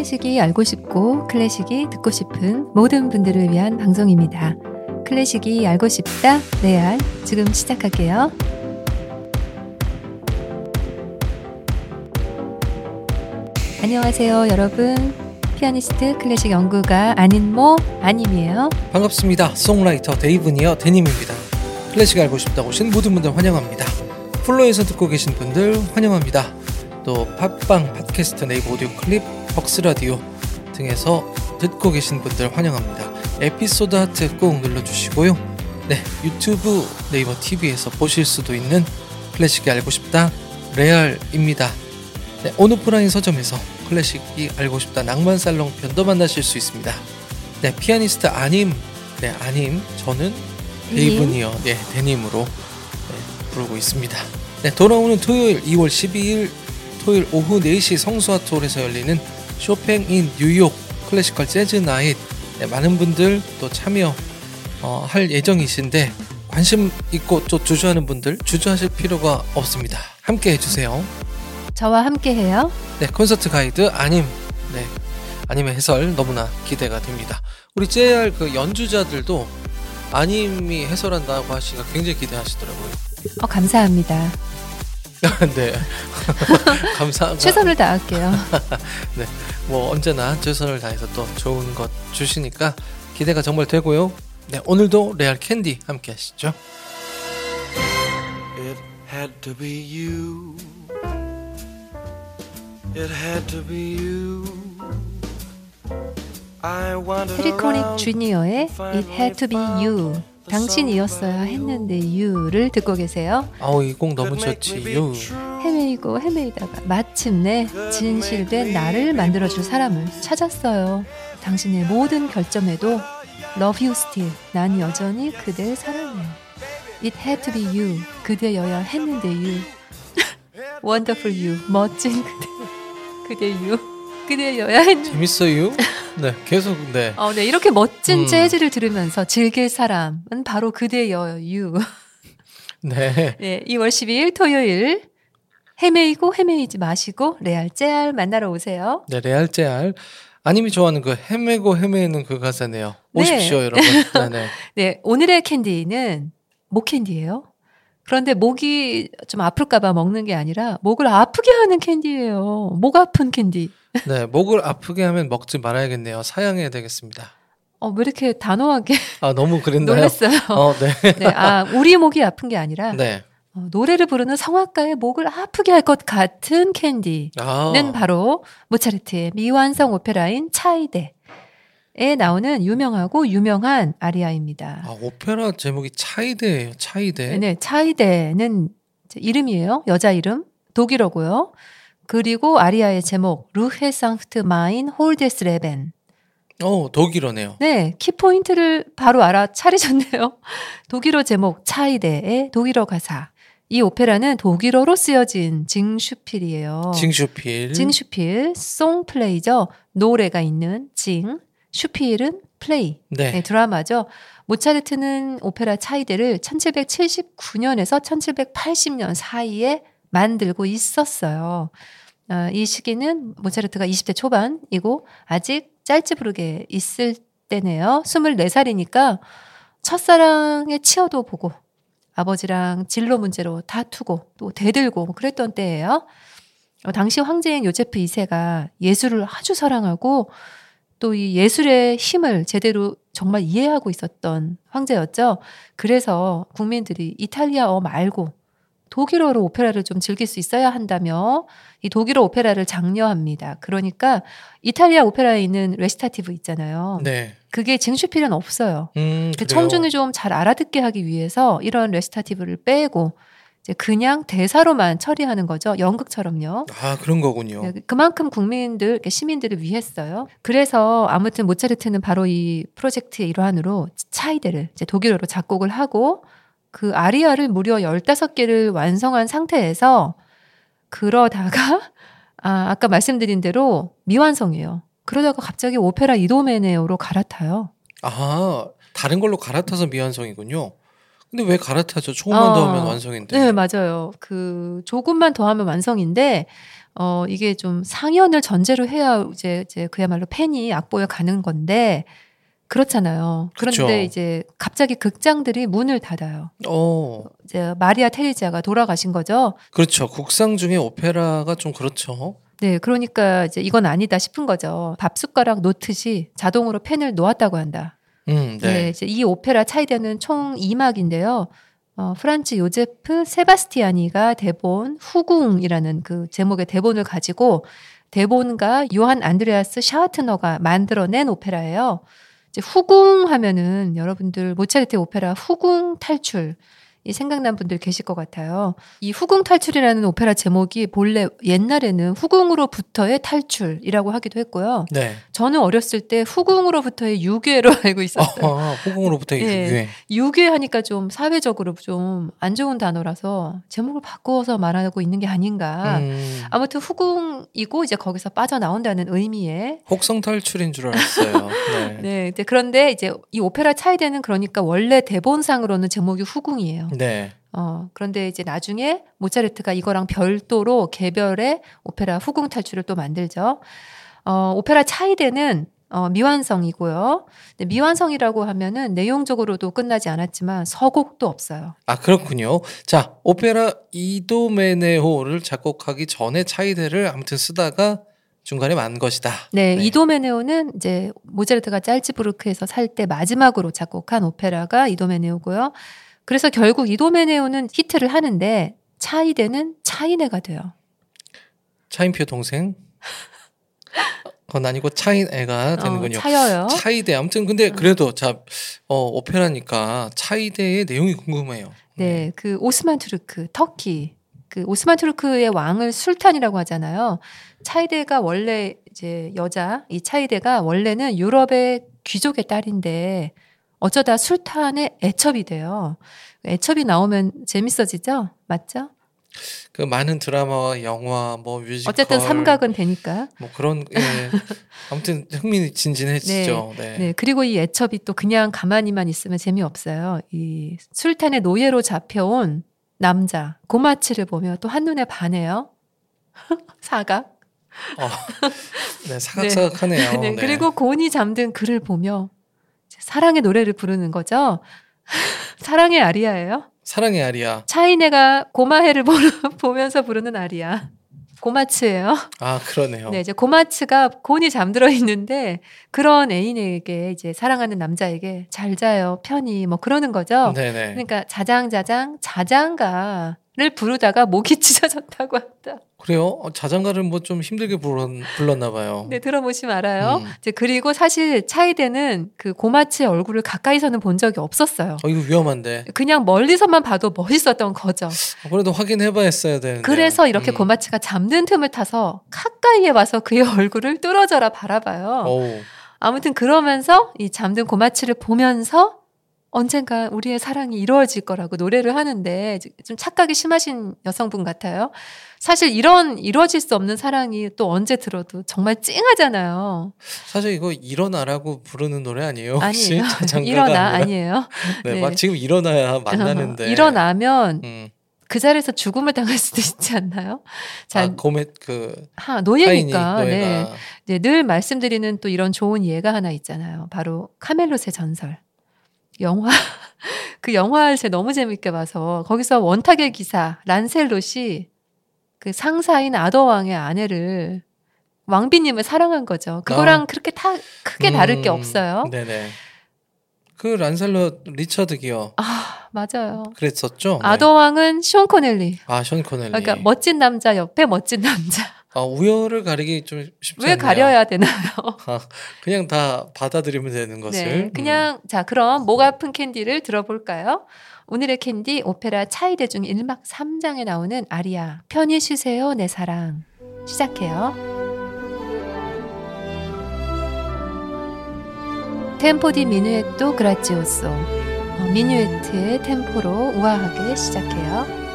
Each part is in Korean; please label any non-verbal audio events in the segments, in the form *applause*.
클래식이 알고 싶고 클래식이 듣고 싶은 모든 분들을 위한 방송입니다. 클래식이 알고 싶다 레알 지금 시작할게요. 안녕하세요, 여러분. 피아니스트 클래식 연구가 안인모 안님이에요. 반갑습니다. songwriter 데이브니어 데님입니다. 클래식 알고 싶다고 오신 모든 분들 환영합니다. 플로에서 듣고 계신 분들 환영합니다. 또 팟빵, 팟캐스트, 네이버 오디오 클립, 벅스 라디오 등에서 듣고 계신 분들 환영합니다. 에피소드 하트 꼭 눌러주시고요. 네, 유튜브, 네이버 TV에서 보실 수도 있는 클래식이 알고 싶다 레알입니다. 네, 온오프라인 서점에서 클래식이 알고 싶다 낭만 살롱 편도 만나실 수 있습니다. 네, 피아니스트 안님, 네, 안님, 저는 데이브니어, 네, 데님으로 네, 부르고 있습니다. 네, 돌아오는 토요일 2월 12일 토요일 오후 4시 성수아트홀에서 열리는 쇼팽 in 뉴욕 Classical Jazz Night 네, 많은 분들 또 참여 어, 할 예정이신데 관심 있고 또 주저하는 분들 주저하실 필요가 없습니다. 함께 해주세요. 저와 함께 해요. 네, 콘서트 가이드 안님, 네, 안님의 해설 너무나 기대가 됩니다. 우리 JR 그 연주자들도 아님이 해설한다고 하시니까 굉장히 기대하시더라고요. 어, 감사합니다. *laughs* 네, *laughs* 감사합니다. 최선을 다할게요. *laughs* 네, 뭐 언제나 최선을 다해서 또 좋은 것 주시니까 기대가 정말 되고요. 네, 오늘도 레알 캔디 함께 하시죠. It had to be you. It had to be you. I around 주니어의 It Had To Be You 당신이었어야 했는데 You를 듣고 계세요. 아우 이 곡 너무 좋지요. 헤매이고 헤매이다가 마침내 진실된 나를 만들어줄 사람을 찾았어요. 당신의 모든 결점에도 Love you still. 난 여전히 그댈 사랑해요. It had to be you. 그대여야 했는데 you. *laughs* Wonderful you. 멋진 그대. 그대 you. 그대여야 했는데. 재밌어요. 네, 계속 네. 어, 네. 이렇게 멋진 음. 재즈를 들으면서 즐길 사람은 바로 그대여 you. 네. 네, 2월 12일 토요일 헤매이고 헤매이지 마시고 레알 JR 만나러 오세요. 네, 레알 JR. 안님이 좋아하는 그 헤매고 헤매는 그 가사네요. 네. 오십시오, 여러분. 네, 네. *laughs* 네, 오늘의 캔디는 목 캔디예요. 그런데 목이 좀 아플까봐 먹는 게 아니라 목을 아프게 하는 캔디예요. 목 아픈 캔디. 네, 목을 아프게 하면 먹지 말아야겠네요. 사양해야 되겠습니다. 어, 왜 이렇게 단호하게 아, 너무 그랬나요? 놀랐어요. 어, 네. 네, 아, 우리 목이 아픈 게 아니라 네. 어, 노래를 부르는 성악가의 목을 아프게 할 것 같은 캔디. 아. 는 바로 모차르트의 미완성 오페라인 차이데 에 나오는 유명하고 유명한 아리아입니다. 아, 오페라 제목이 차이데예요. 차이데. 네, 차이데는 이름이에요. 여자 이름. 독일어고요. 그리고 아리아의 제목 Ruhe sanft, mein holdes Leben. 어, 독일어네요. 네, 키포인트를 바로 알아차리셨네요. *laughs* 독일어 제목 차이데의 독일어 가사. 이 오페라는 독일어로 쓰여진 징슈필이에요. 징슈필. 징슈필 song play죠. 노래가 있는 Sing, Spiel은 play. 네. 네, 드라마죠. 모차르트는 오페라 차이데를 1779년에서 1780년 사이에 만들고 있었어요. 아, 이 시기는 모차르트가 20대 초반이고 아직 짤집부르게 있을 때네요. 24살이니까 첫사랑의 치어도 보고 아버지랑 진로 문제로 다투고 또 대들고 뭐 그랬던 때예요. 어, 당시 황제인 요제프 2세가 예술을 아주 사랑하고 또 이 예술의 힘을 제대로 정말 이해하고 있었던 황제였죠. 그래서 국민들이 이탈리아어 말고 독일어로 오페라를 좀 즐길 수 있어야 한다며 이 독일어 오페라를 장려합니다. 그러니까 이탈리아 오페라에 있는 레시타티브 있잖아요. 네. 그게 징슈필은 없어요. 음, 그. 청중이 좀 잘 알아듣게 하기 위해서 이런 레시타티브를 빼고 이제 그냥 대사로만 처리하는 거죠. 연극처럼요. 아, 그런 거군요. 네, 그만큼 국민들, 시민들을 위했어요. 그래서 아무튼 모차르트는 바로 이 프로젝트의 일환으로 차이데를 이제 독일어로 작곡을 하고 그 아리아를 무려 15개를 완성한 상태에서 그러다가 *laughs* 아, 아까 말씀드린 대로 미완성이에요. 그러다가 갑자기 오페라 이도메네오로 갈아타요. 아, 다른 걸로 갈아타서 미완성이군요. 근데 왜 갈아타죠? 조금만 더 아, 하면 완성인데. 네, 맞아요. 그 조금만 더 하면 완성인데 어, 이게 좀 상연을 전제로 해야 이제, 이제 그야말로 팬이 악보에 가는 건데, 그렇잖아요. 그런데 그쵸. 이제 갑자기 극장들이 문을 닫아요. 어, 이제 마리아 테레지아가 돌아가신 거죠. 그렇죠. 국상 중에 오페라가 좀 그렇죠. 네, 그러니까 이제 이건 아니다 싶은 거죠. 밥 숟가락 놓듯이 자동으로 펜을 놓았다고 한다. 음, 네. 네. 이제 이 오페라 차이데는 총 2막인데요. 어, 프란츠 요제프 세바스티아니가 대본 후궁이라는 그 제목의 대본을 가지고 대본가 요한 안드레아스 샤와트너가 만들어낸 오페라예요. 이제 후궁 하면은 여러분들 모차르트 오페라 후궁 탈출 이 생각난 분들 계실 것 같아요. 이 후궁 탈출이라는 오페라 제목이 본래 옛날에는 후궁으로부터의 탈출이라고 하기도 했고요. 네. 저는 어렸을 때 후궁으로부터의 유괴로 *laughs* 알고 있었어요. 어, 호공으로부터 의 예. 유해. 유괴하니까 좀 사회적으로 좀 안 좋은 단어라서 제목을 바꾸어서 말하고 있는 게 아닌가. 음, 아무튼 후궁이고 이제 거기서 빠져나온다는 의미의 혹성 탈출인 줄 알았어요. *laughs* 네. 네. 그런데 이제 이 오페라 차이데는 그러니까 원래 대본상으로는 제목이 후궁이에요. 네. 어, 그런데 이제 나중에 모차르트가 이거랑 별도로 개별의 오페라 후궁 탈출을 또 만들죠. 어, 오페라 차이데는 어, 미완성이고요. 미완성이라고 하면은 내용적으로도 끝나지 않았지만 서곡도 없어요. 아 그렇군요. 자 오페라 이도메네호를 작곡하기 전에 차이데를 아무튼 쓰다가 중간에 만 것이다. 네, 네. 이도메네오는 이제 모차르트가 짤츠부르크에서 살 때 마지막으로 작곡한 오페라가 이도메네오고요. 그래서 결국 이도메네오는 히트를 하는데 차이데는 차이네가 돼요. 차인표 동생. 그건 아니고 차인애가 되는군요. 어, 차여요. 차이데 아무튼 근데 그래도 자 어, 오페라니까 차이데의 내용이 궁금해요. 네, 그 오스만 투르크, 터키. 그 오스만 투르크의 왕을 술탄이라고 하잖아요. 차이데가 원래 이제 여자, 이 차이데가 원래는 유럽의 귀족의 딸인데 어쩌다 술탄의 애첩이 돼요. 애첩이 나오면 재밌어지죠? 맞죠? 그 많은 드라마와 영화 뭐 뮤지컬 어쨌든 삼각은 되니까. 뭐 그런 예. 아무튼 흥미진진해지죠. 네. 네, 그리고 이 애첩이 또 그냥 가만히만 있으면 재미없어요. 이 술탄의 노예로 잡혀온 남자 고마치를 보며 또 한눈에 반해요. *laughs* 사각. 어, *laughs* 네, 사각사각하네요. 네, 네. 그리고 곤이 잠든 그를 보며 사랑의 노래를 부르는 거죠. *laughs* 사랑의 아리아예요. 사랑의 아리아. 차이네가 고마해를 *laughs* 보면서 부르는 아리아. 고마츠예요. 아 그러네요. 네, 이제 고마츠가 곤이 잠들어 있는데 그런 애인에게 이제 사랑하는 남자에게 잘 자요, 편히 뭐 그러는 거죠. 네네. 그러니까 자장자장 자장가 를 부르다가 목이 *laughs* 찢어졌다고 한다. 그래요? 어, 자장가를 뭐 좀 힘들게 불렀, 불렀나 봐요. 네, 들어보시면 알아요. 음. 이제 그리고 사실 차이데는 그 고마츠의 얼굴을 가까이서는 본 적이 없었어요. 어, 이거 위험한데. 그냥 멀리서만 봐도 멋있었던 거죠. 어, 그래도 확인해봐야 했어야 되는데. 그래서 이렇게 음. 고마츠가 잠든 틈을 타서 가까이에 와서 그의 *laughs* 얼굴을 뚫어져라 바라봐요. 어우, 아무튼 그러면서 이 잠든 고마츠를 보면서 언젠가 우리의 사랑이 이루어질 거라고 노래를 하는데 좀 착각이 심하신 여성분 같아요. 사실 이런 이루어질 수 없는 사랑이 또 언제 들어도 정말 찡하잖아요. 사실 이거 일어나라고 부르는 노래 아니에요? 혹시 아니에요. 일어나 아니라? 아니에요. *laughs* 네, 네. 막 지금 일어나야 만나는데. 일어나면 음. 그 자리에서 죽음을 당할 수도 있지 않나요? 자, 아, 고메 그 하, 노예니까. 네. 노예가 네, 늘 말씀드리는 또 이런 좋은 예가 하나 있잖아요. 바로 카멜롯의 전설. 영화 *laughs* 그 영화를 제가 너무 재밌게 봐서 거기서 원탁의 기사 란셀롯이 그 상사인 아더 왕의 아내를 왕비님을 사랑한 거죠. 그거랑 아. 그렇게 다 크게 다를 게 음, 없어요. 네네. 그 란슬롯 리처드 기어 아 맞아요. 그랬었죠. 네. 아더 왕은 숀 코넬리. 아, 션 코넬리. 그러니까 멋진 남자 옆에 멋진 남자. 아, 우열을 가리기 좀 쉽지 왜 않네요. 가려야 되나요? *laughs* 그냥 다 받아들이면 되는 것을. 네, 음. 그냥 자 그럼 목 아픈 캔디를 들어볼까요? 오늘의 캔디 오페라 차이데 중 1막 3장에 나오는 아리아 편히 쉬세요 내 사랑 시작해요. Tempo di minuetto grazioso 어, 미누에트의 템포로 우아하게 시작해요.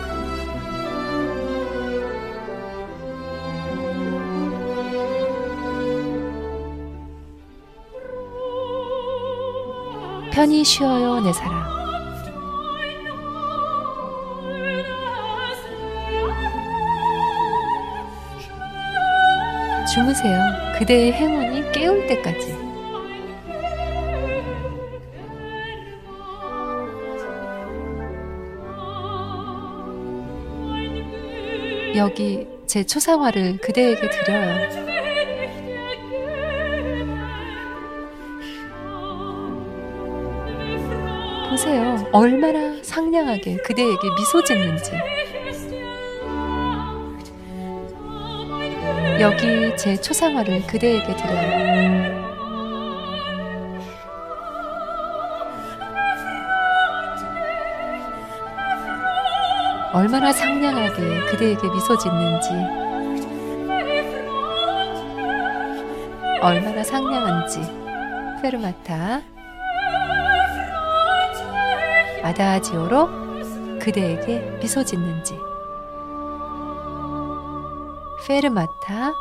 편히 쉬어요 내 사랑 주무세요. 그대의 행운이 깨울 때까지. 여기 제 초상화를 그대에게 드려요. 보세요. 얼마나 상냥하게 그대에게 미소 짓는지. 여기 제 초상화를 그대에게 드려요. 얼마나 상냥하게 그대에게 미소 짓는지. 얼마나 상냥한지. 페르마타. 아다지오로 그대에게 미소 짓는지. 페르마타.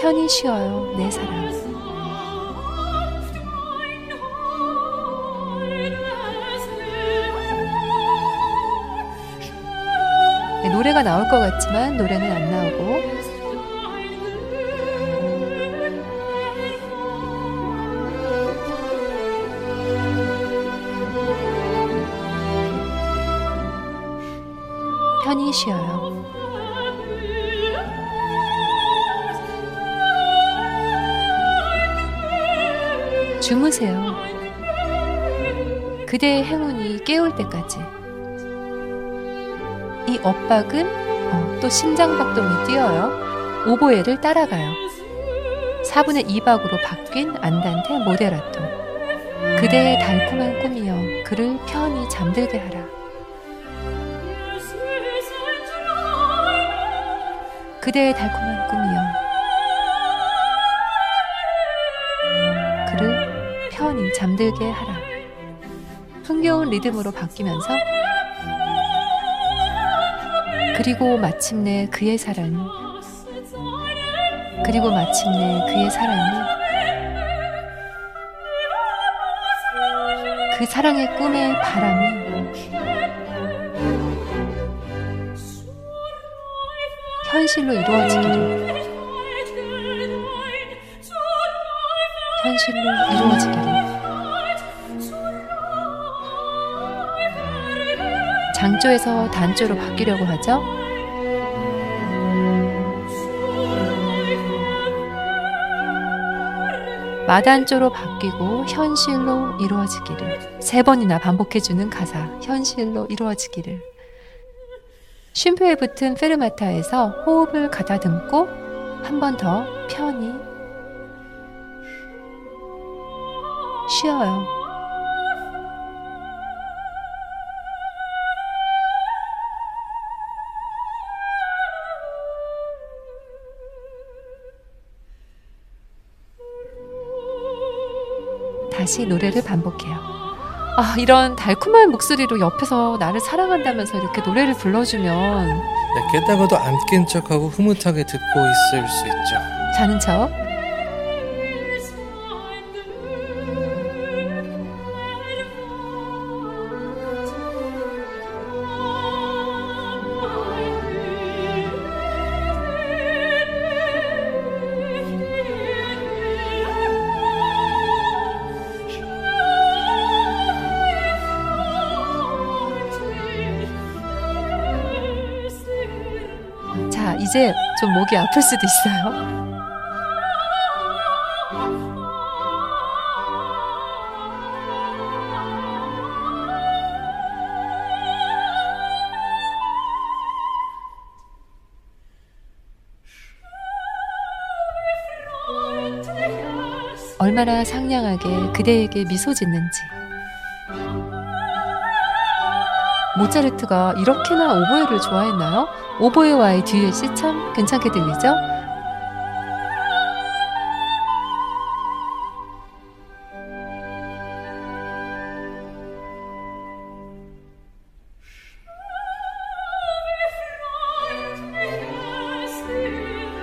편히 쉬어요, 내 사랑. 네, 노래가 나올 것 같지만 노래는 안 나오고 쉬어요. 주무세요. 그대의 행운이 깨울 때까지. 이 엇박은 어, 또 심장박동이 뛰어요. 오보에를 따라가요. 4분의 2박으로 바뀐 안단테 모데라토. 그대의 달콤한 꿈이여 그를 편히 잠들게 하라. 그대의 달콤한 꿈이여 그를 편히 잠들게 하라. 흥겨운 리듬으로 바뀌면서 그리고 마침내 그의 사랑이 그리고 마침내 그의 사랑이 그 사랑의 꿈의 바람이 현실로 이루어지기를 현실로 이루어지기를 장조에서 단조로 바뀌려고 하죠. 마단조로 바뀌고 현실로 이루어지기를. 세 번이나 반복해주는 가사. 현실로 이루어지기를 쉼표에 붙은 페르마타에서 호흡을 가다듬고 한 번 더 편히 쉬어요. 다시 노래를 반복해요. 아, 이런 달콤한 목소리로 옆에서 나를 사랑한다면서 이렇게 노래를 불러주면 네, 게다가도 안 깬 척하고 흐뭇하게 듣고 있을 수 있죠. 자는 척. 이제 좀 목이 아플 수도 있어요. 얼마나 상냥하게 그대에게 미소 짓는지. 모차르트가 이렇게나 오보에를 좋아했나요? 오보에와의 듀엣이 참 괜찮게 들리죠?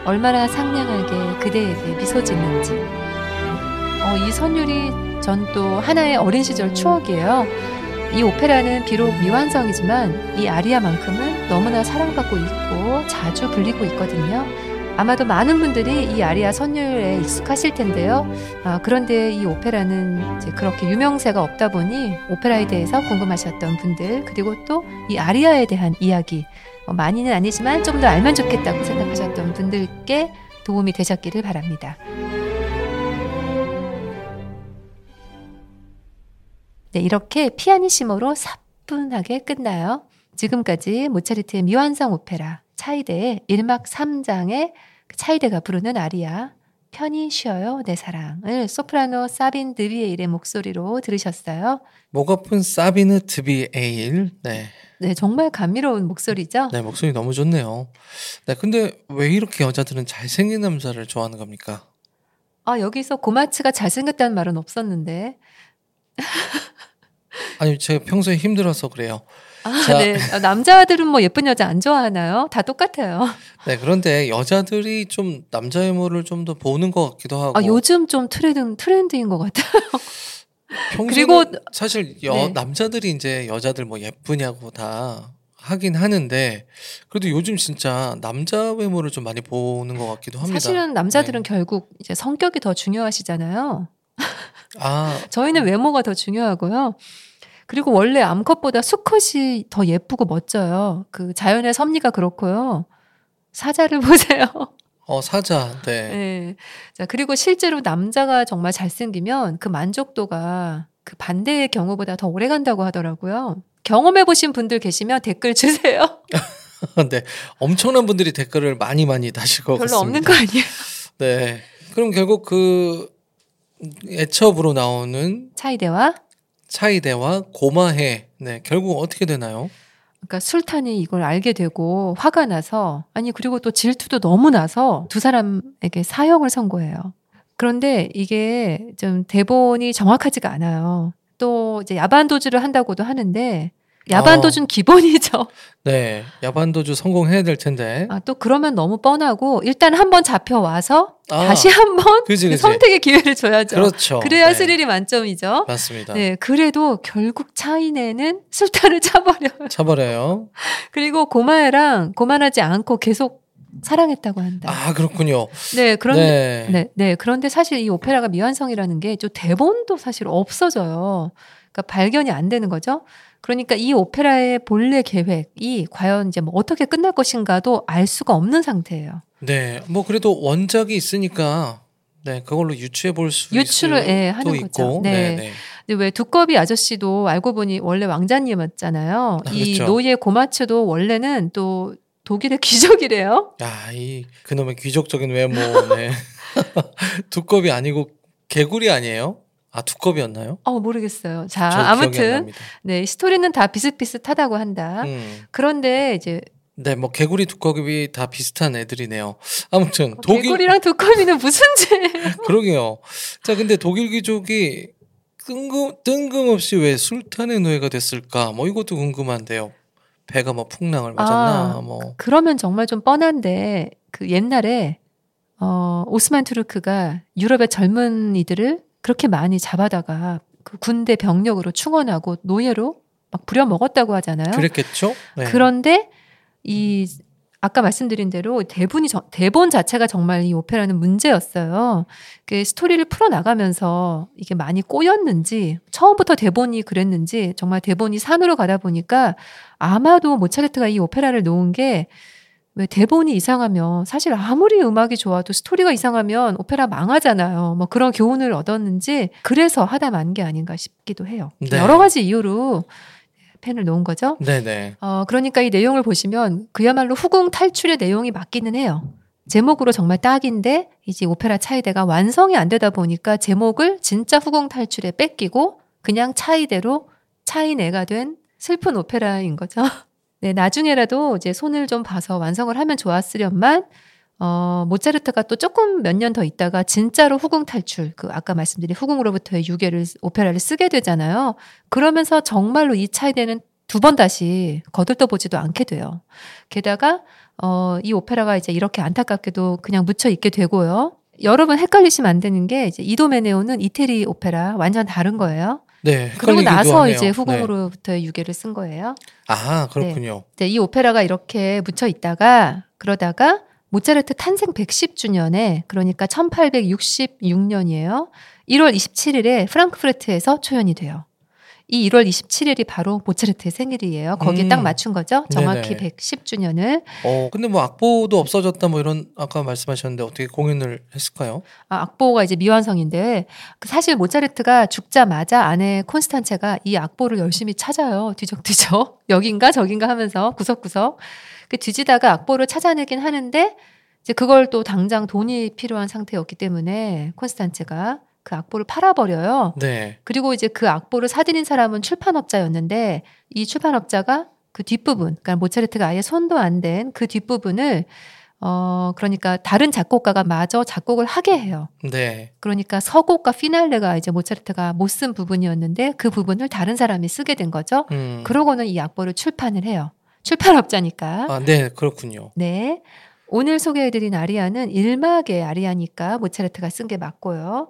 얼마나 상냥하게 그대에게 미소 짓는지. 어, 이 선율이 전 또 하나의 어린 시절 추억이에요. 이 오페라는 비록 미완성이지만 이 아리아만큼은 너무나 사랑받고 있고 자주 불리고 있거든요. 아마도 많은 분들이 이 아리아 선율에 익숙하실 텐데요. 아, 그런데 이 오페라는 그렇게 유명세가 없다 보니 오페라에 대해서 궁금하셨던 분들 그리고 또 이 아리아에 대한 이야기 어, 많이는 아니지만 좀 더 알면 좋겠다고 생각하셨던 분들께 도움이 되셨기를 바랍니다. 네, 이렇게 피아니시모로 사뿐하게 끝나요. 지금까지 모차르트의 미완성 오페라 차이데의 1막 3장의 차이데가 부르는 아리아 편히 쉬어요 내 사랑을 소프라노 사빈 드비에일의 목소리로 들으셨어요. 목 아픈 사비느 드비에일. 네. 네, 정말 감미로운 목소리죠. 네, 목소리 너무 좋네요. 네, 근데 왜 이렇게 여자들은 잘생긴 남자를 좋아하는 겁니까? 아, 여기서 고마츠가 잘생겼다는 말은 없었는데. 아니, 제가 평소에 힘들어서 그래요. 아, 자. 네. 아, 남자들은 뭐 예쁜 여자 안 좋아하나요? 다 똑같아요. 네, 그런데 여자들이 좀 남자 외모를 좀 더 보는 것 같기도 하고. 아, 요즘 좀 트렌드, 트렌드인 것 같아요. *laughs* 그리고- 사실 여, 네. 남자들이 이제 여자들 뭐 예쁘냐고 다 하긴 하는데 그래도 요즘 진짜 남자 외모를 좀 많이 보는 것 같기도 합니다. 사실은 남자들은 네. 결국 이제 성격이 더 중요하시잖아요. 아, *laughs* 저희는 외모가 더 중요하고요. 그리고 원래 암컷보다 수컷이 더 예쁘고 멋져요. 그 자연의 섭리가 그렇고요. 사자를 *laughs* 보세요. 어 사자. 네. 네. 자, 그리고 실제로 남자가 정말 잘생기면 그 만족도가 그 반대의 경우보다 더 오래 간다고 하더라고요. 경험해 보신 분들 계시면 댓글 주세요. *laughs* 네. 엄청난 분들이 댓글을 많이 많이 다실 것 별로 같습니다. 없는 거 아니에요? 네. 그럼 결국 그 애첩으로 나오는 차이대와 차이대와 고마해. 네. 결국 어떻게 되나요? 그러니까 술탄이 이걸 알게 되고 화가 나서 아니 그리고 또 질투도 너무 나서 두 사람에게 사형을 선고해요. 그런데 이게 좀 대본이 정확하지가 않아요. 또 이제 야반 도주를 한다고도 하는데 야반 어. 도주는 기본이죠. *laughs* 네. 야반도주 성공해야 될 텐데. 아, 또 그러면 너무 뻔하고 일단 한번 잡혀 와서 아, 다시 한번 그. 선택의 기회를 줘야죠. 그렇죠. 그래야 네. 스릴이 만점이죠. 맞습니다. 네, 그래도 결국 차이네는 술탄을 *laughs* 차버려요. 차버려요. *laughs* 그리고 고마애랑 고만하지 않고 계속 사랑했다고 한다. 아, 그렇군요. 네, 그런데 네. 네, 네. 그런데 사실 이 오페라가 미완성이라는 게 좀 대본도 사실 없어져요. 그러니까 발견이 안 되는 거죠. 그러니까 이 오페라의 본래 계획이 과연 이제 뭐 어떻게 끝날 것인가도 알 수가 없는 상태예요. 네, 뭐 그래도 원작이 있으니까 네 그걸로 유추해 볼 수 유추를, 예, 하는 또 거죠. 있고, 네. 네, 네. 근데 왜 두꺼비 아저씨도 알고 보니 원래 왕자님이었잖아요. 아, 이 그렇죠. 노예 고마츠도 원래는 또 독일의 *laughs* 귀족이래요. 야, 이 그놈의 귀족적인 외모, 네. *laughs* *laughs* 두꺼비 아니고 개구리 아니에요? 아 두꺼비였나요? 어 모르겠어요. 자 아무튼. 네 스토리는 다 비슷비슷하다고 한다. 음. 그런데 이제 네, 뭐 개구리, 두꺼비 다 비슷한 애들이네요. 아무튼 독일 어, 개구리랑 두꺼비는 무슨 죄예요? *laughs* 그러게요. 자, 근데 독일 귀족이 뜬금, 뜬금없이 왜 술탄의 노예가 됐을까? 뭐 이것도 궁금한데요. 배가 뭐 풍랑을 맞았나? 아, 뭐 그러면 정말 좀 뻔한데 그 옛날에 어 오스만 투르크가 유럽의 젊은이들을 그렇게 많이 잡아다가 그 군대 병력으로 충원하고 노예로 막 부려 먹었다고 하잖아요. 그랬겠죠? 네. 그런데 이 아까 말씀드린 대로 대본이 저- 대본 자체가 정말 이 오페라는 문제였어요. 그 스토리를 풀어 나가면서 이게 많이 꼬였는지 처음부터 대본이 그랬는지 정말 대본이 산으로 가다 보니까 아마도 모차르트가 이 오페라를 놓은 게 왜 대본이 이상하면 사실 아무리 음악이 좋아도 스토리가 이상하면 오페라 망하잖아요. 뭐 그런 교훈을 얻었는지 그래서 하다 만 게 아닌가 싶기도 해요. 네. 여러 가지 이유로 펜을 놓은 거죠. 네네. 어, 그러니까 이 내용을 보시면 그야말로 후궁 탈출의 내용이 맞기는 해요. 제목으로 정말 딱인데 이제 오페라 차이대가 완성이 안 되다 보니까 제목을 진짜 후궁 탈출에 뺏기고 그냥 차이대로 차이내가 된 슬픈 오페라인 거죠. *laughs* 네, 나중에라도 이제 손을 좀 봐서 완성을 하면 좋았으련만 어, 모차르트가 또 조금 몇 년 더 있다가 진짜로 후궁 탈출, 그 아까 말씀드린 후궁으로부터의 유괴를 오페라를 쓰게 되잖아요. 그러면서 정말로 이 차이대는 두 번 다시 거들떠 보지도 않게 돼요. 게다가 어, 이 오페라가 이제 이렇게 안타깝게도 그냥 묻혀 있게 되고요. 여러분 헷갈리시면 안 되는 게 이제 이도메네오는 이태리 오페라 완전 다른 거예요. 네. 그러고 나서 하네요. 이제 네. 후궁으로부터의 유괴를 쓴 거예요. 아 그렇군요. 네, 이 오페라가 이렇게 묻혀 있다가 그러다가 모차르트 탄생 110주년에 그러니까 1866년이에요. 1월 27일에 프랑크푸르트에서 초연이 돼요. 이 1월 27일이 바로 모차르트의 생일이에요. 거기에 음. 딱 맞춘 거죠. 정확히 네네. 110주년을. 어 근데 뭐 악보도 없어졌다 뭐 이런 아까 말씀하셨는데 어떻게 공연을 했을까요? 아, 악보가 이제 미완성인데 그 사실 모차르트가 죽자마자 아내 콘스탄체가 이 악보를 열심히 찾아요. 뒤적뒤적 *laughs* 여긴가 저긴가 하면서 구석구석 그 뒤지다가 악보를 찾아내긴 하는데 이제 그걸 또 당장 돈이 필요한 상태였기 때문에 콘스탄체가 그 악보를 팔아버려요. 네. 그리고 이제 그 악보를 사들인 사람은 출판업자였는데 이 출판업자가 그 뒷부분, 그러니까 모차르트가 아예 손도 안 댄 그 뒷부분을 어 그러니까 다른 작곡가가 마저 작곡을 하게 해요. 네. 그러니까 서곡과 피날레가 이제 모차르트가 못 쓴 부분이었는데 그 부분을 다른 사람이 쓰게 된 거죠. 음. 그러고는 이 악보를 출판을 해요. 출판업자니까. 아, 네, 그렇군요. 네. 오늘 소개해드린 아리아는 1막의 아리아니까 모차르트가 쓴 게 맞고요.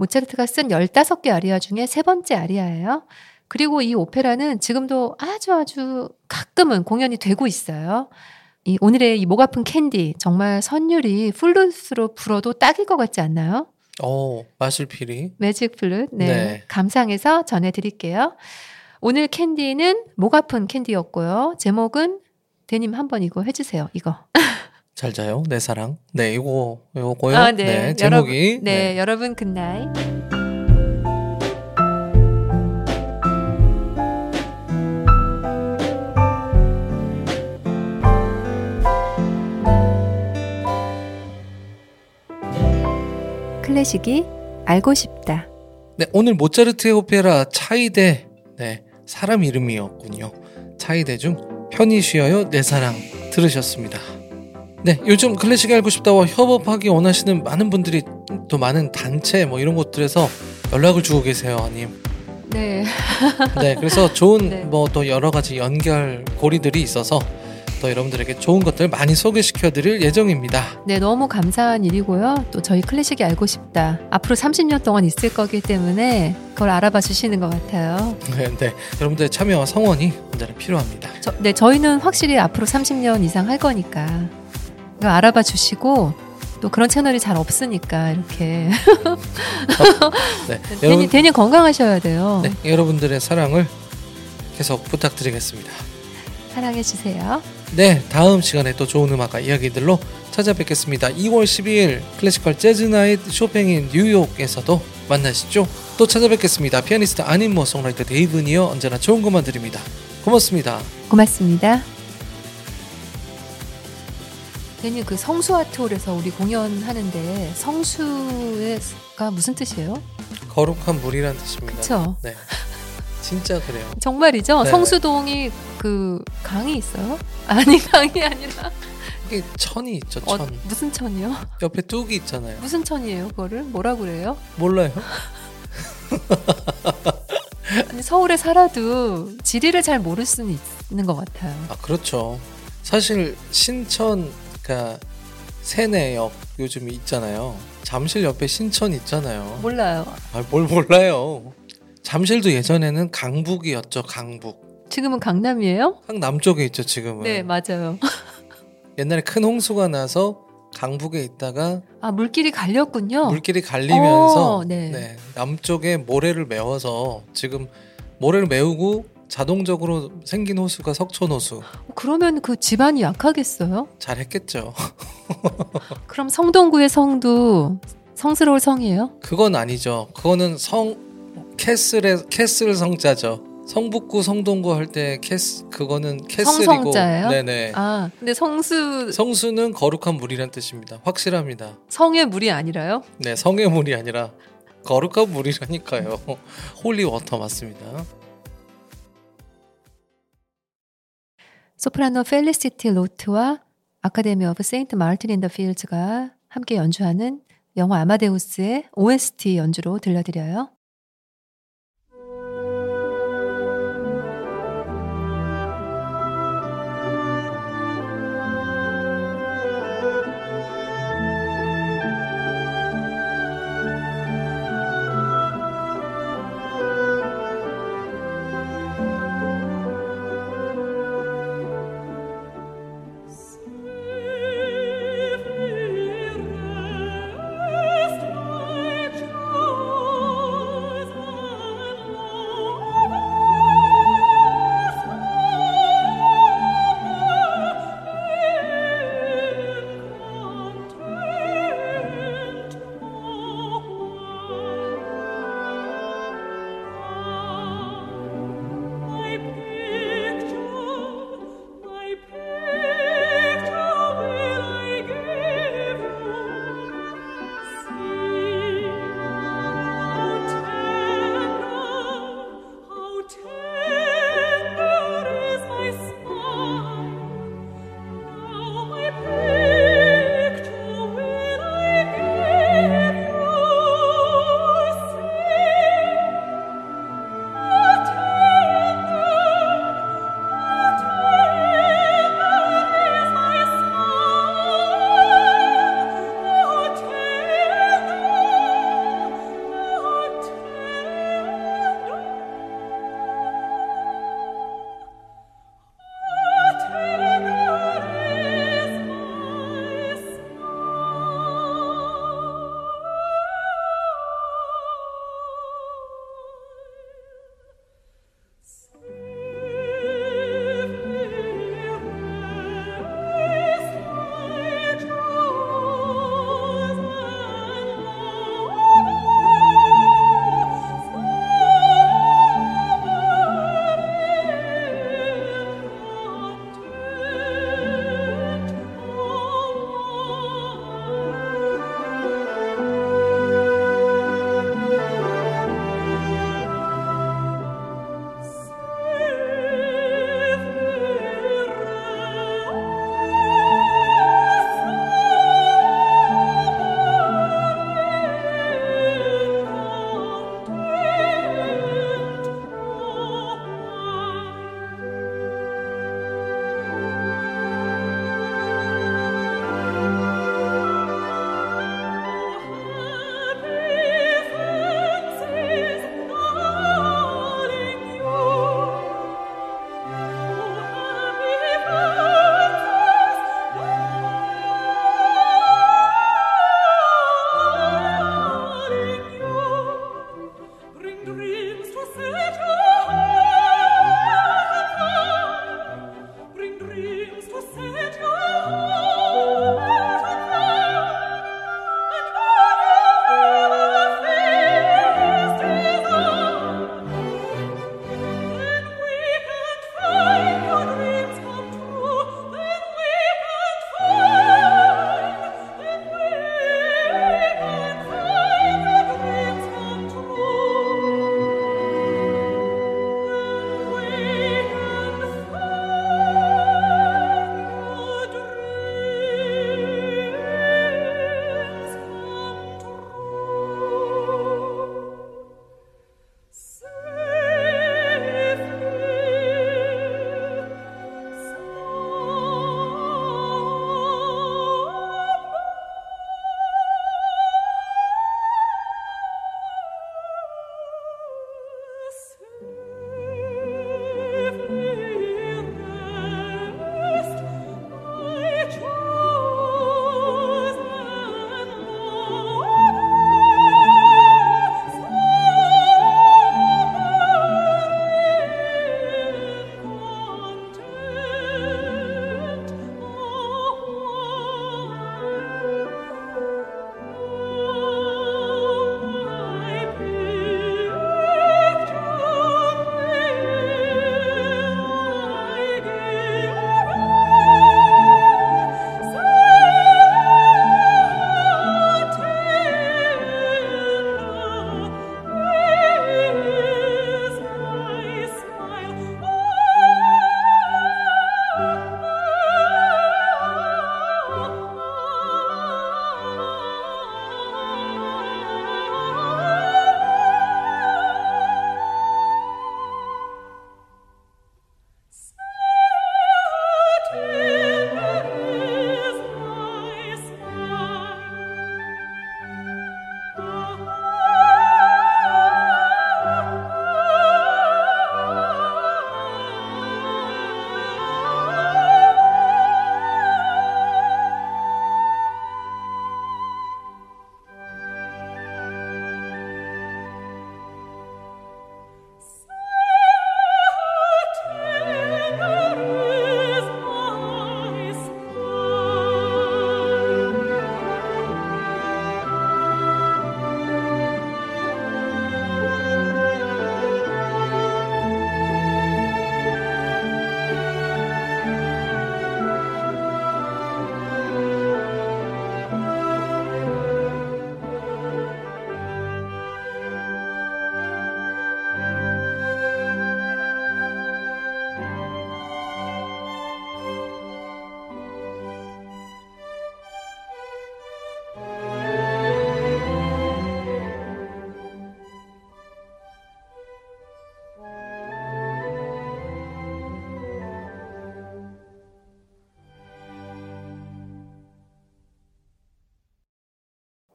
모차르트가 쓴 15개 아리아 중에 세 번째 아리아예요. 그리고 이 오페라는 지금도 아주 아주 가끔은 공연이 되고 있어요. 이 오늘의 이 목 아픈 캔디 정말 선율이 플루트로 불어도 딱일 것 같지 않나요? 어, 마술피리. Magic Flute. 네. 네. 감상해서 전해 드릴게요. 오늘 캔디는 목 아픈 캔디였고요. 제목은 데님 한 번 이거 해 주세요. 이거. *laughs* 잘 자요, 내 사랑. 네, 이거 이거고요. 아, 네. 네. 제목이 여러분, 네, 여러분 good night. 클래식이 알고 싶다. 네, 오늘 모차르트의 오페라 차이데 네, 사람 이름이었군요. 차이데 중 편히 쉬어요 내 사랑 들으셨습니다. 네, 요즘 클래식 알고 싶다와 협업하기 원하시는 많은 분들이 또 많은 단체 뭐 이런 곳들에서 연락을 주고 계세요, 아님. 네. 네, 그래서 좋은 *laughs* 네. 뭐또 여러 가지 연결 고리들이 있어서 또 여러분들에게 좋은 것들 많이 소개시켜 드릴 예정입니다. 네, 너무 감사한 일이고요. 또 저희 클래식이 알고 싶다. 앞으로 30년 동안 있을 거기 때문에 그걸 알아봐 주시는 것 같아요. 네, 네. 여러분들의 참여와 성원이 언제나 필요합니다. 저, 네, 저희는 확실히 앞으로 30년 이상 할 거니까 알아봐 주시고 또 그런 채널이 잘 없으니까 이렇게 네, *laughs* 대님, 대님 건강하셔야 돼요. 네, 여러분들의 사랑을 계속 부탁드리겠습니다. 사랑해 주세요. 네, 다음 시간에 또 좋은 음악과 이야기들로 찾아뵙겠습니다. 2월 12일 Classical Jazz Night 쇼팽 in 뉴욕에서도 만나시죠. 또 찾아뵙겠습니다. 피아니스트 안인모 songwriter 데이브니어 언제나 좋은 것만 드립니다. 고맙습니다. 고맙습니다. 데님 그 성수 아트홀에서 우리 공연하는데 성수가 무슨 뜻이에요? 거룩한 물이란 뜻입니다. 그렇죠? 네, 진짜 그래요. *laughs* 정말이죠? 네. 성수동이 그 강이 있어요? 아니 강이 아니라 이게 천이 있죠, 어, 천. 무슨 천이요? 옆에 뚝이 있잖아요. 무슨 천이에요? 그거를 뭐라 그래요? 몰라요? *laughs* 아니 서울에 살아도 지리를 잘 모를 수는 있는 것 같아요. 아 그렇죠. 사실 신천 그러니까 세내역 요즘 있잖아요. 잠실 옆에 신천 있잖아요. 몰라요. 아, 뭘 몰라요. 잠실도 예전에는 강북이었죠. 강북. 지금은 강남이에요? 강남쪽에 있죠. 지금은. 네 맞아요. *laughs* 옛날에 큰 홍수가 나서 강북에 있다가 아 물길이 갈렸군요. 물길이 갈리면서 어, 네. 네, 남쪽에 모래를 메워서 지금 모래를 메우고 자동적으로 생긴 호수가 석촌 호수. 그러면 그 집안이 약하겠어요? 잘했겠죠. *laughs* 그럼 성동구의 성도 성스러울 성이에요? 그건 아니죠. 그거는 성 castle의 castle 성자죠. 성북구 성동구 할 때 cas 그거는 castle이고 성성자예요? 네네. 아 근데 성수 성수는 거룩한 물이란 뜻입니다. 확실합니다. 성의 물이 아니라요? 네, 성의 물이 아니라 거룩한 물이라니까요. *laughs* holy water 맞습니다. 소프라노 펠리시티 로트와 아카데미 오브 세인트 마르틴 인 더 필즈가 함께 연주하는 영화 아마데우스의 OST 연주로 들려드려요.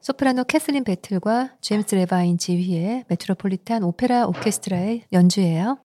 소프라노 캐슬린 배틀과 제임스 레바인 지휘의 메트로폴리탄 오페라 오케스트라의 연주예요.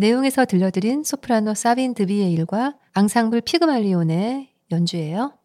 내용에서 들려드린 소프라노 사빈 드비에일과 앙상블 피그말리온의 연주예요.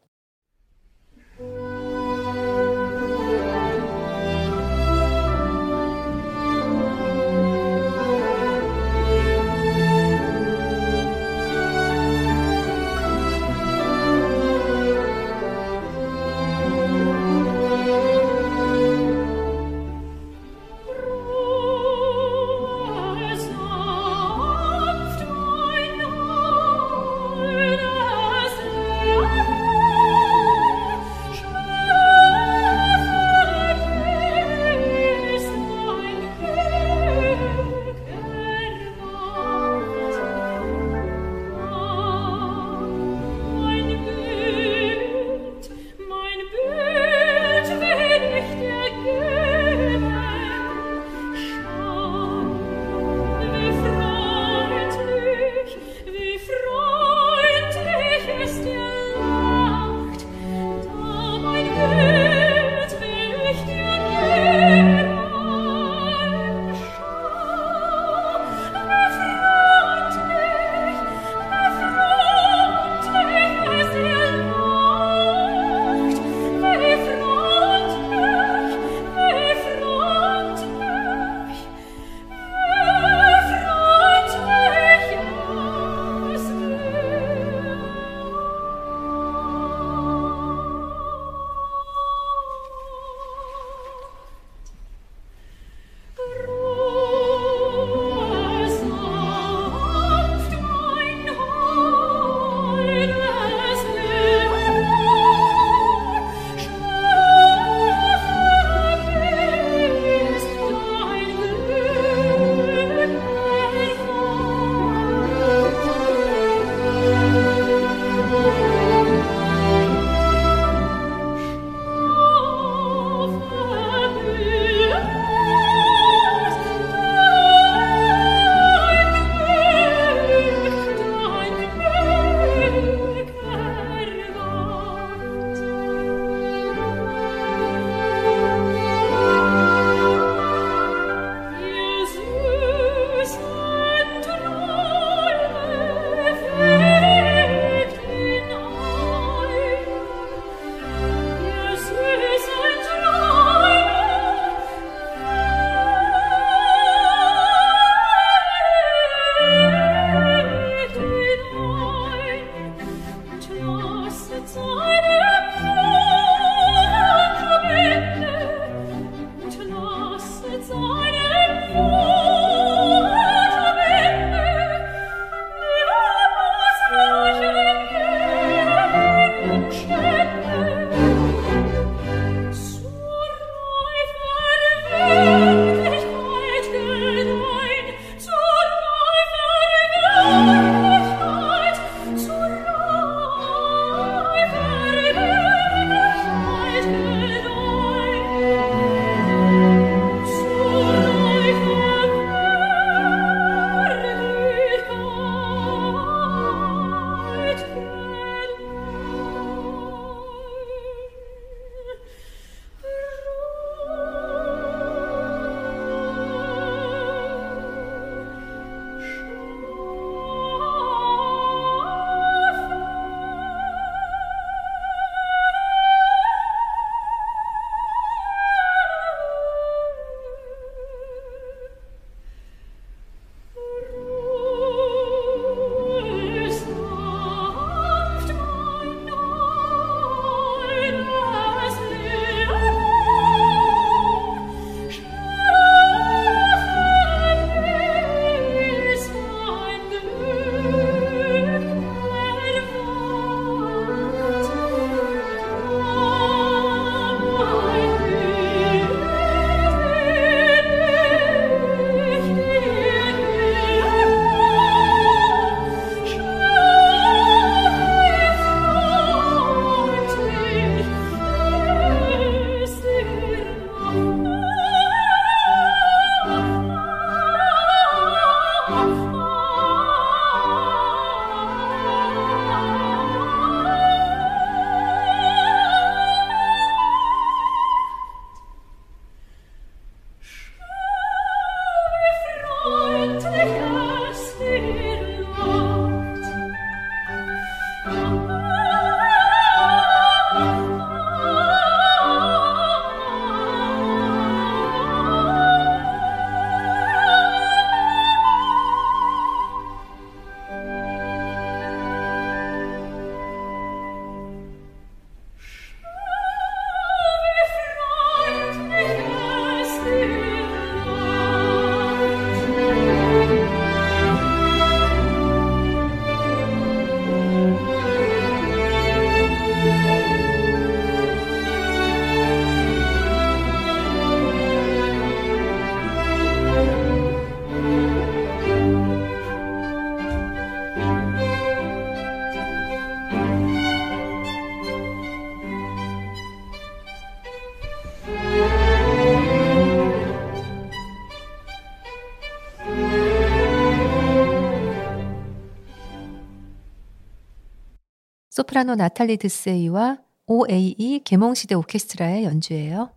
소프라노 나탈리 드세이와 OAE 계몽시대 오케스트라의 연주예요.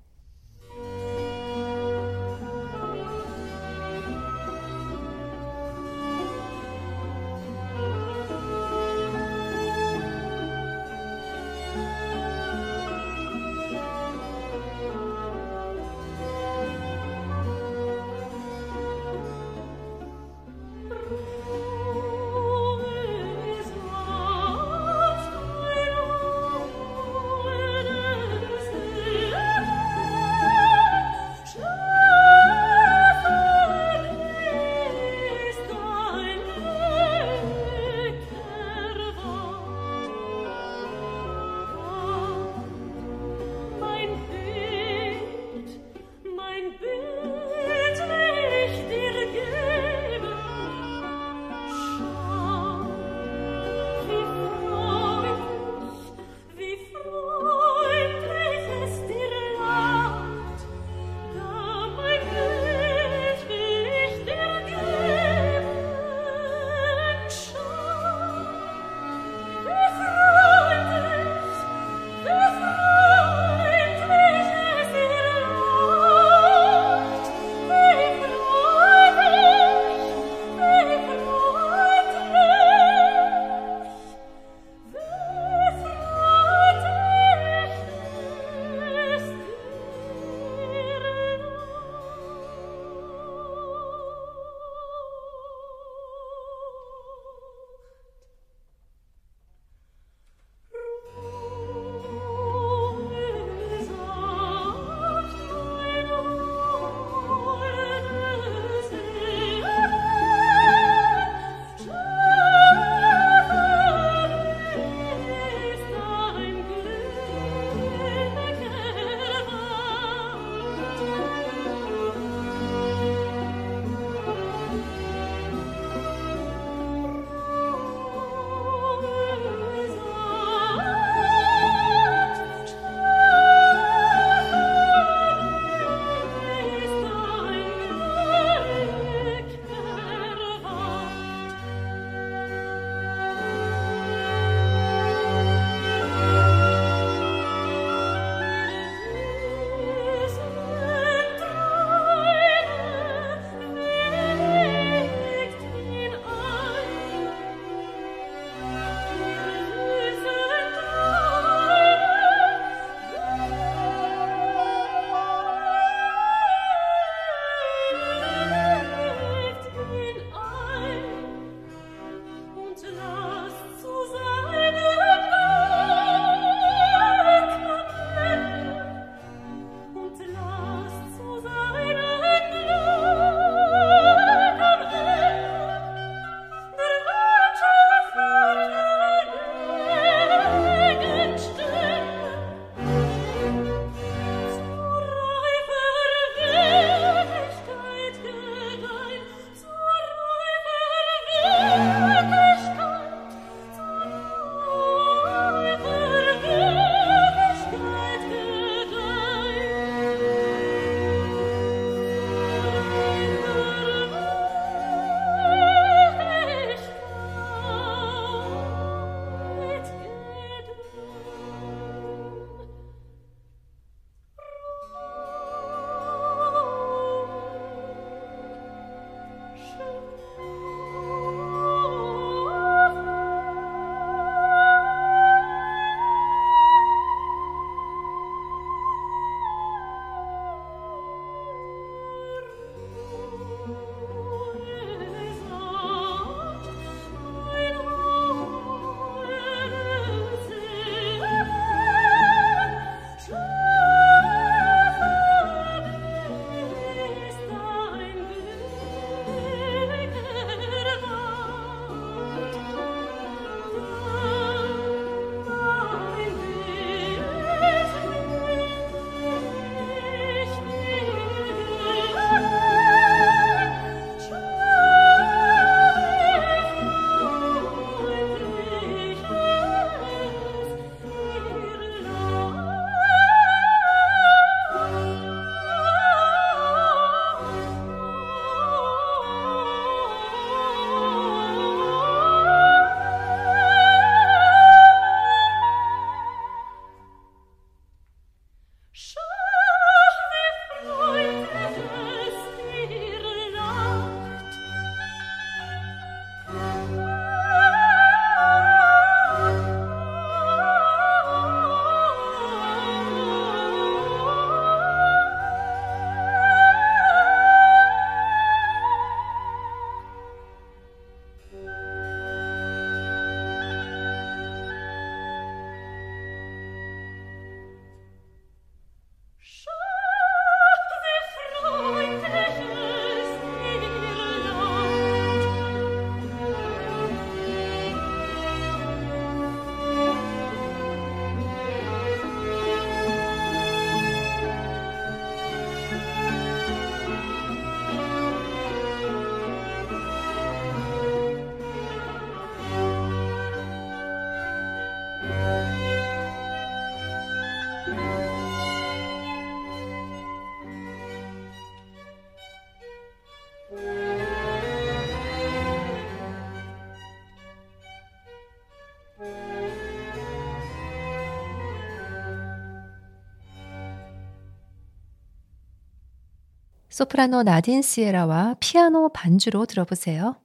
소프라노 나딘 시에라와 피아노 반주로 들어보세요.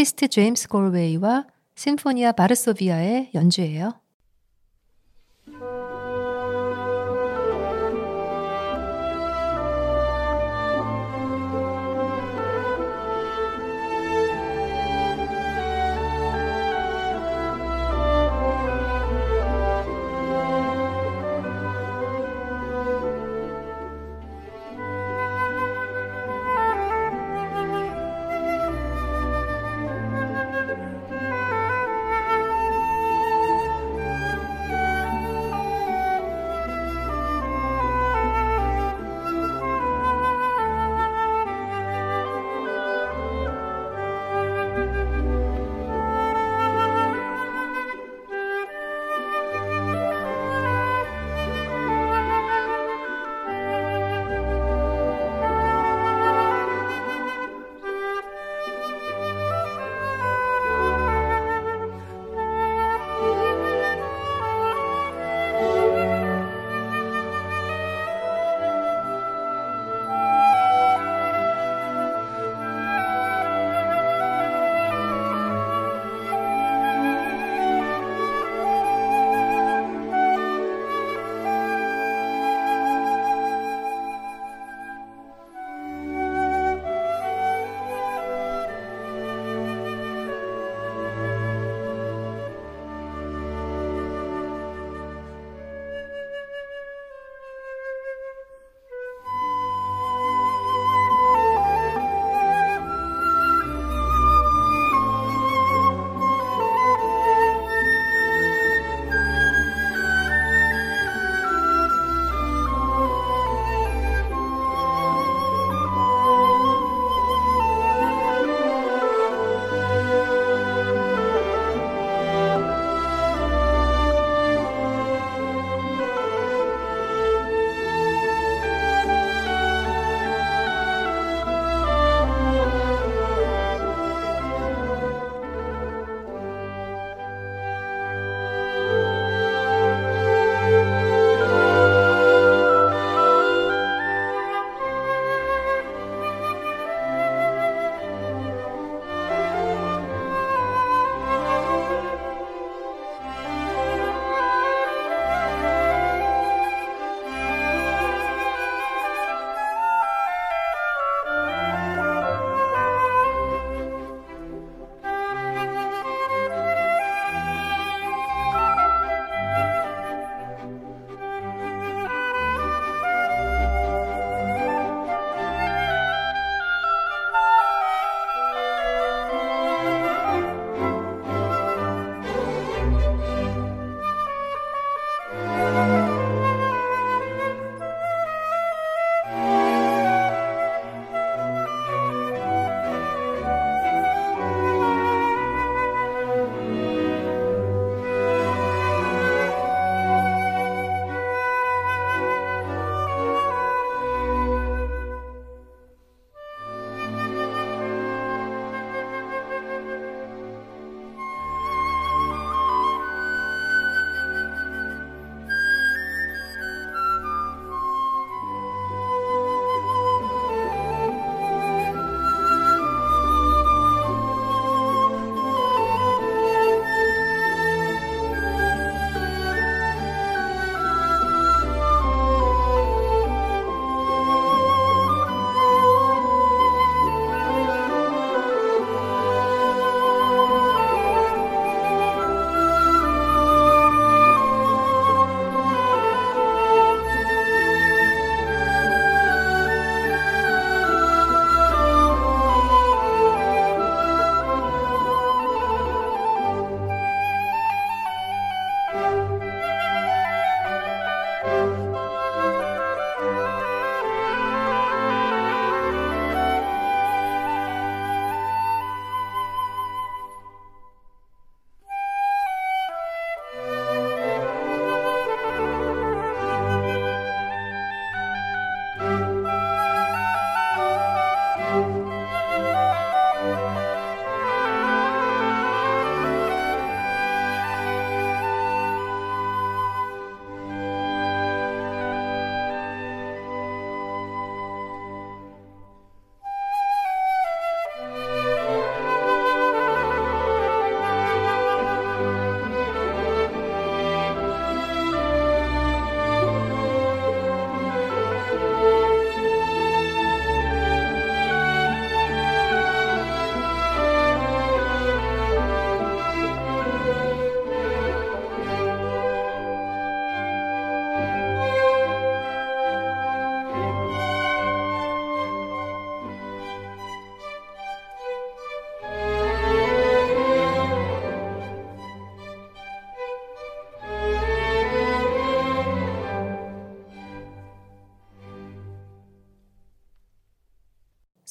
플루티스트 제임스 골웨이와 심포니아 바르소비아의 연주예요.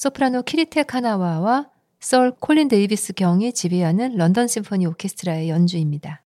소프라노 키리테 카나와와 썰 콜린 데이비스 경이 지휘하는 런던 심포니 오케스트라의 연주입니다.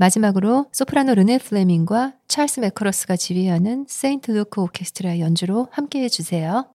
마지막으로 소프라노 르네 플레밍과 찰스 맥커러스가 지휘하는 세인트 루크 오케스트라의 연주로 함께해 주세요.